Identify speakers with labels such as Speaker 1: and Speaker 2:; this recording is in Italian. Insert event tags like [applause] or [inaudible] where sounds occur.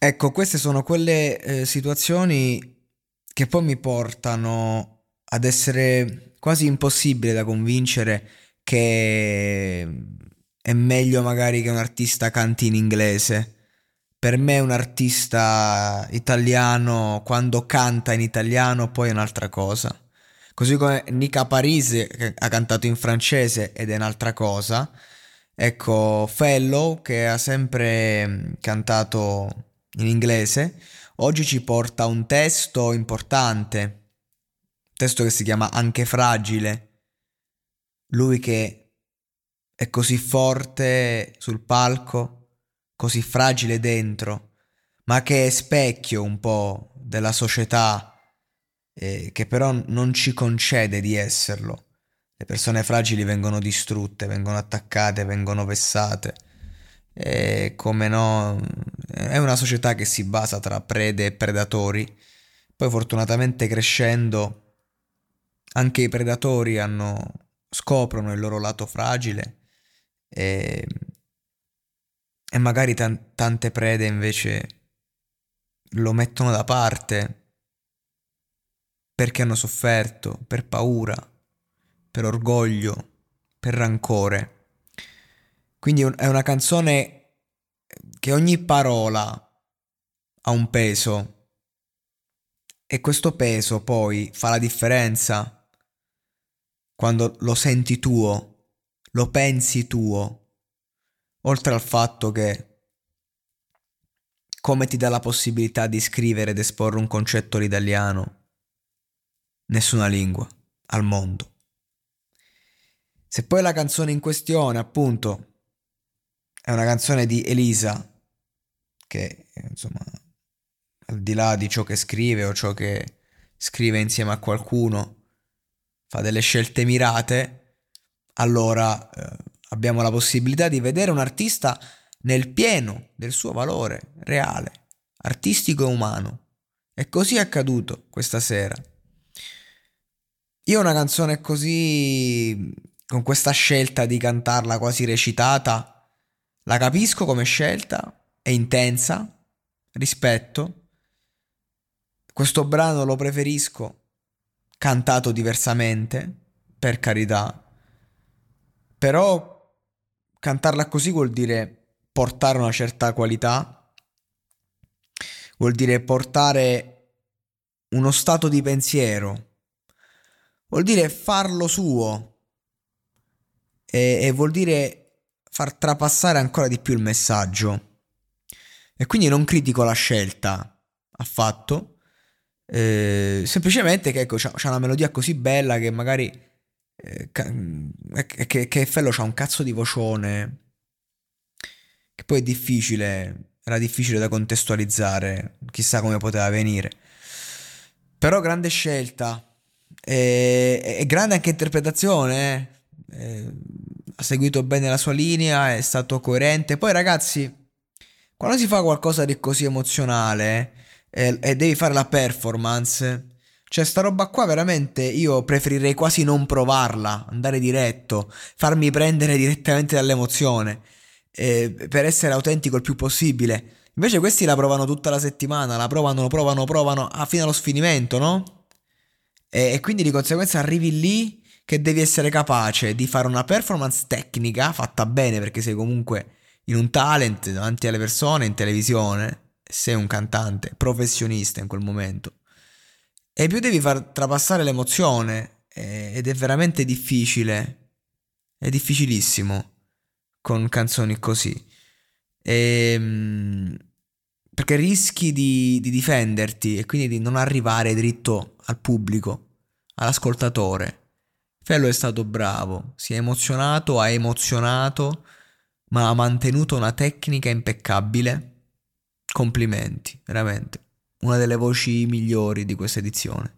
Speaker 1: Ecco, queste sono quelle eh, situazioni che poi mi portano ad essere quasi impossibile da convincere che è meglio magari che un artista canti in inglese. Per me un artista italiano quando canta in italiano poi è un'altra cosa. Così come Nica Parise che ha cantato in francese ed è un'altra cosa. Ecco, Fellow che ha sempre cantato in inglese, oggi ci porta un testo importante, testo che si chiama Anche fragile. Lui che è così forte sul palco, così fragile dentro, ma che è specchio un po' della società, eh, che però non ci concede di esserlo. Le persone fragili vengono distrutte, vengono attaccate, vengono vessate e come no, è una società che si basa tra prede e predatori. Poi fortunatamente crescendo anche i predatori hanno, scoprono il loro lato fragile e, e magari t- tante prede invece lo mettono da parte perché hanno sofferto, per paura, per orgoglio, per rancore. Quindi è una canzone che ogni parola ha un peso e questo peso poi fa la differenza quando lo senti tuo, lo pensi tuo, oltre al fatto che come ti dà la possibilità di scrivere ed esporre un concetto l'italiano, nessuna lingua al mondo. Se poi la canzone in questione, appunto, è una canzone di Elisa che insomma al di là di ciò che scrive o ciò che scrive insieme a qualcuno fa delle scelte mirate allora eh, abbiamo la possibilità di vedere un artista nel pieno del suo valore reale artistico e umano. E così è accaduto questa sera. Io una canzone così con questa scelta di cantarla quasi recitata la capisco come scelta, è intensa, rispetto. Questo brano lo preferisco cantato diversamente, per carità. Però cantarla così vuol dire portare una certa qualità, vuol dire portare uno stato di pensiero, vuol dire farlo suo e, e vuol dire far trapassare ancora di più il messaggio. E quindi non critico la scelta affatto. Eh, semplicemente che ecco, c'ha, c'ha, una melodia così bella che magari eh, che, che Fello c'ha un cazzo di vocione che poi è difficile era difficile da contestualizzare chissà come poteva venire però grande scelta e, e grande anche interpretazione eh. Eh ha seguito bene la sua linea, è stato coerente. Poi ragazzi, quando si fa qualcosa di così emozionale, e, e devi fare la performance, cioè sta roba qua veramente io preferirei quasi non provarla, andare diretto, farmi prendere [laughs] direttamente dall'emozione, eh, per essere autentico il più possibile. Invece questi la provano tutta la settimana, la provano, provano, provano ah, fino allo sfinimento, no? E, e quindi di conseguenza arrivi lì che devi essere capace di fare una performance tecnica fatta bene perché sei comunque in un talent davanti alle persone, in televisione, sei un cantante professionista in quel momento. E più devi far trapassare l'emozione eh, ed è veramente difficile, è difficilissimo con canzoni così. E, ehm, perché rischi di, di difenderti e quindi di non arrivare dritto al pubblico, all'ascoltatore. Fello è stato bravo, si è emozionato, ha emozionato, ma ha mantenuto una tecnica impeccabile. Complimenti, veramente una delle voci migliori di questa edizione.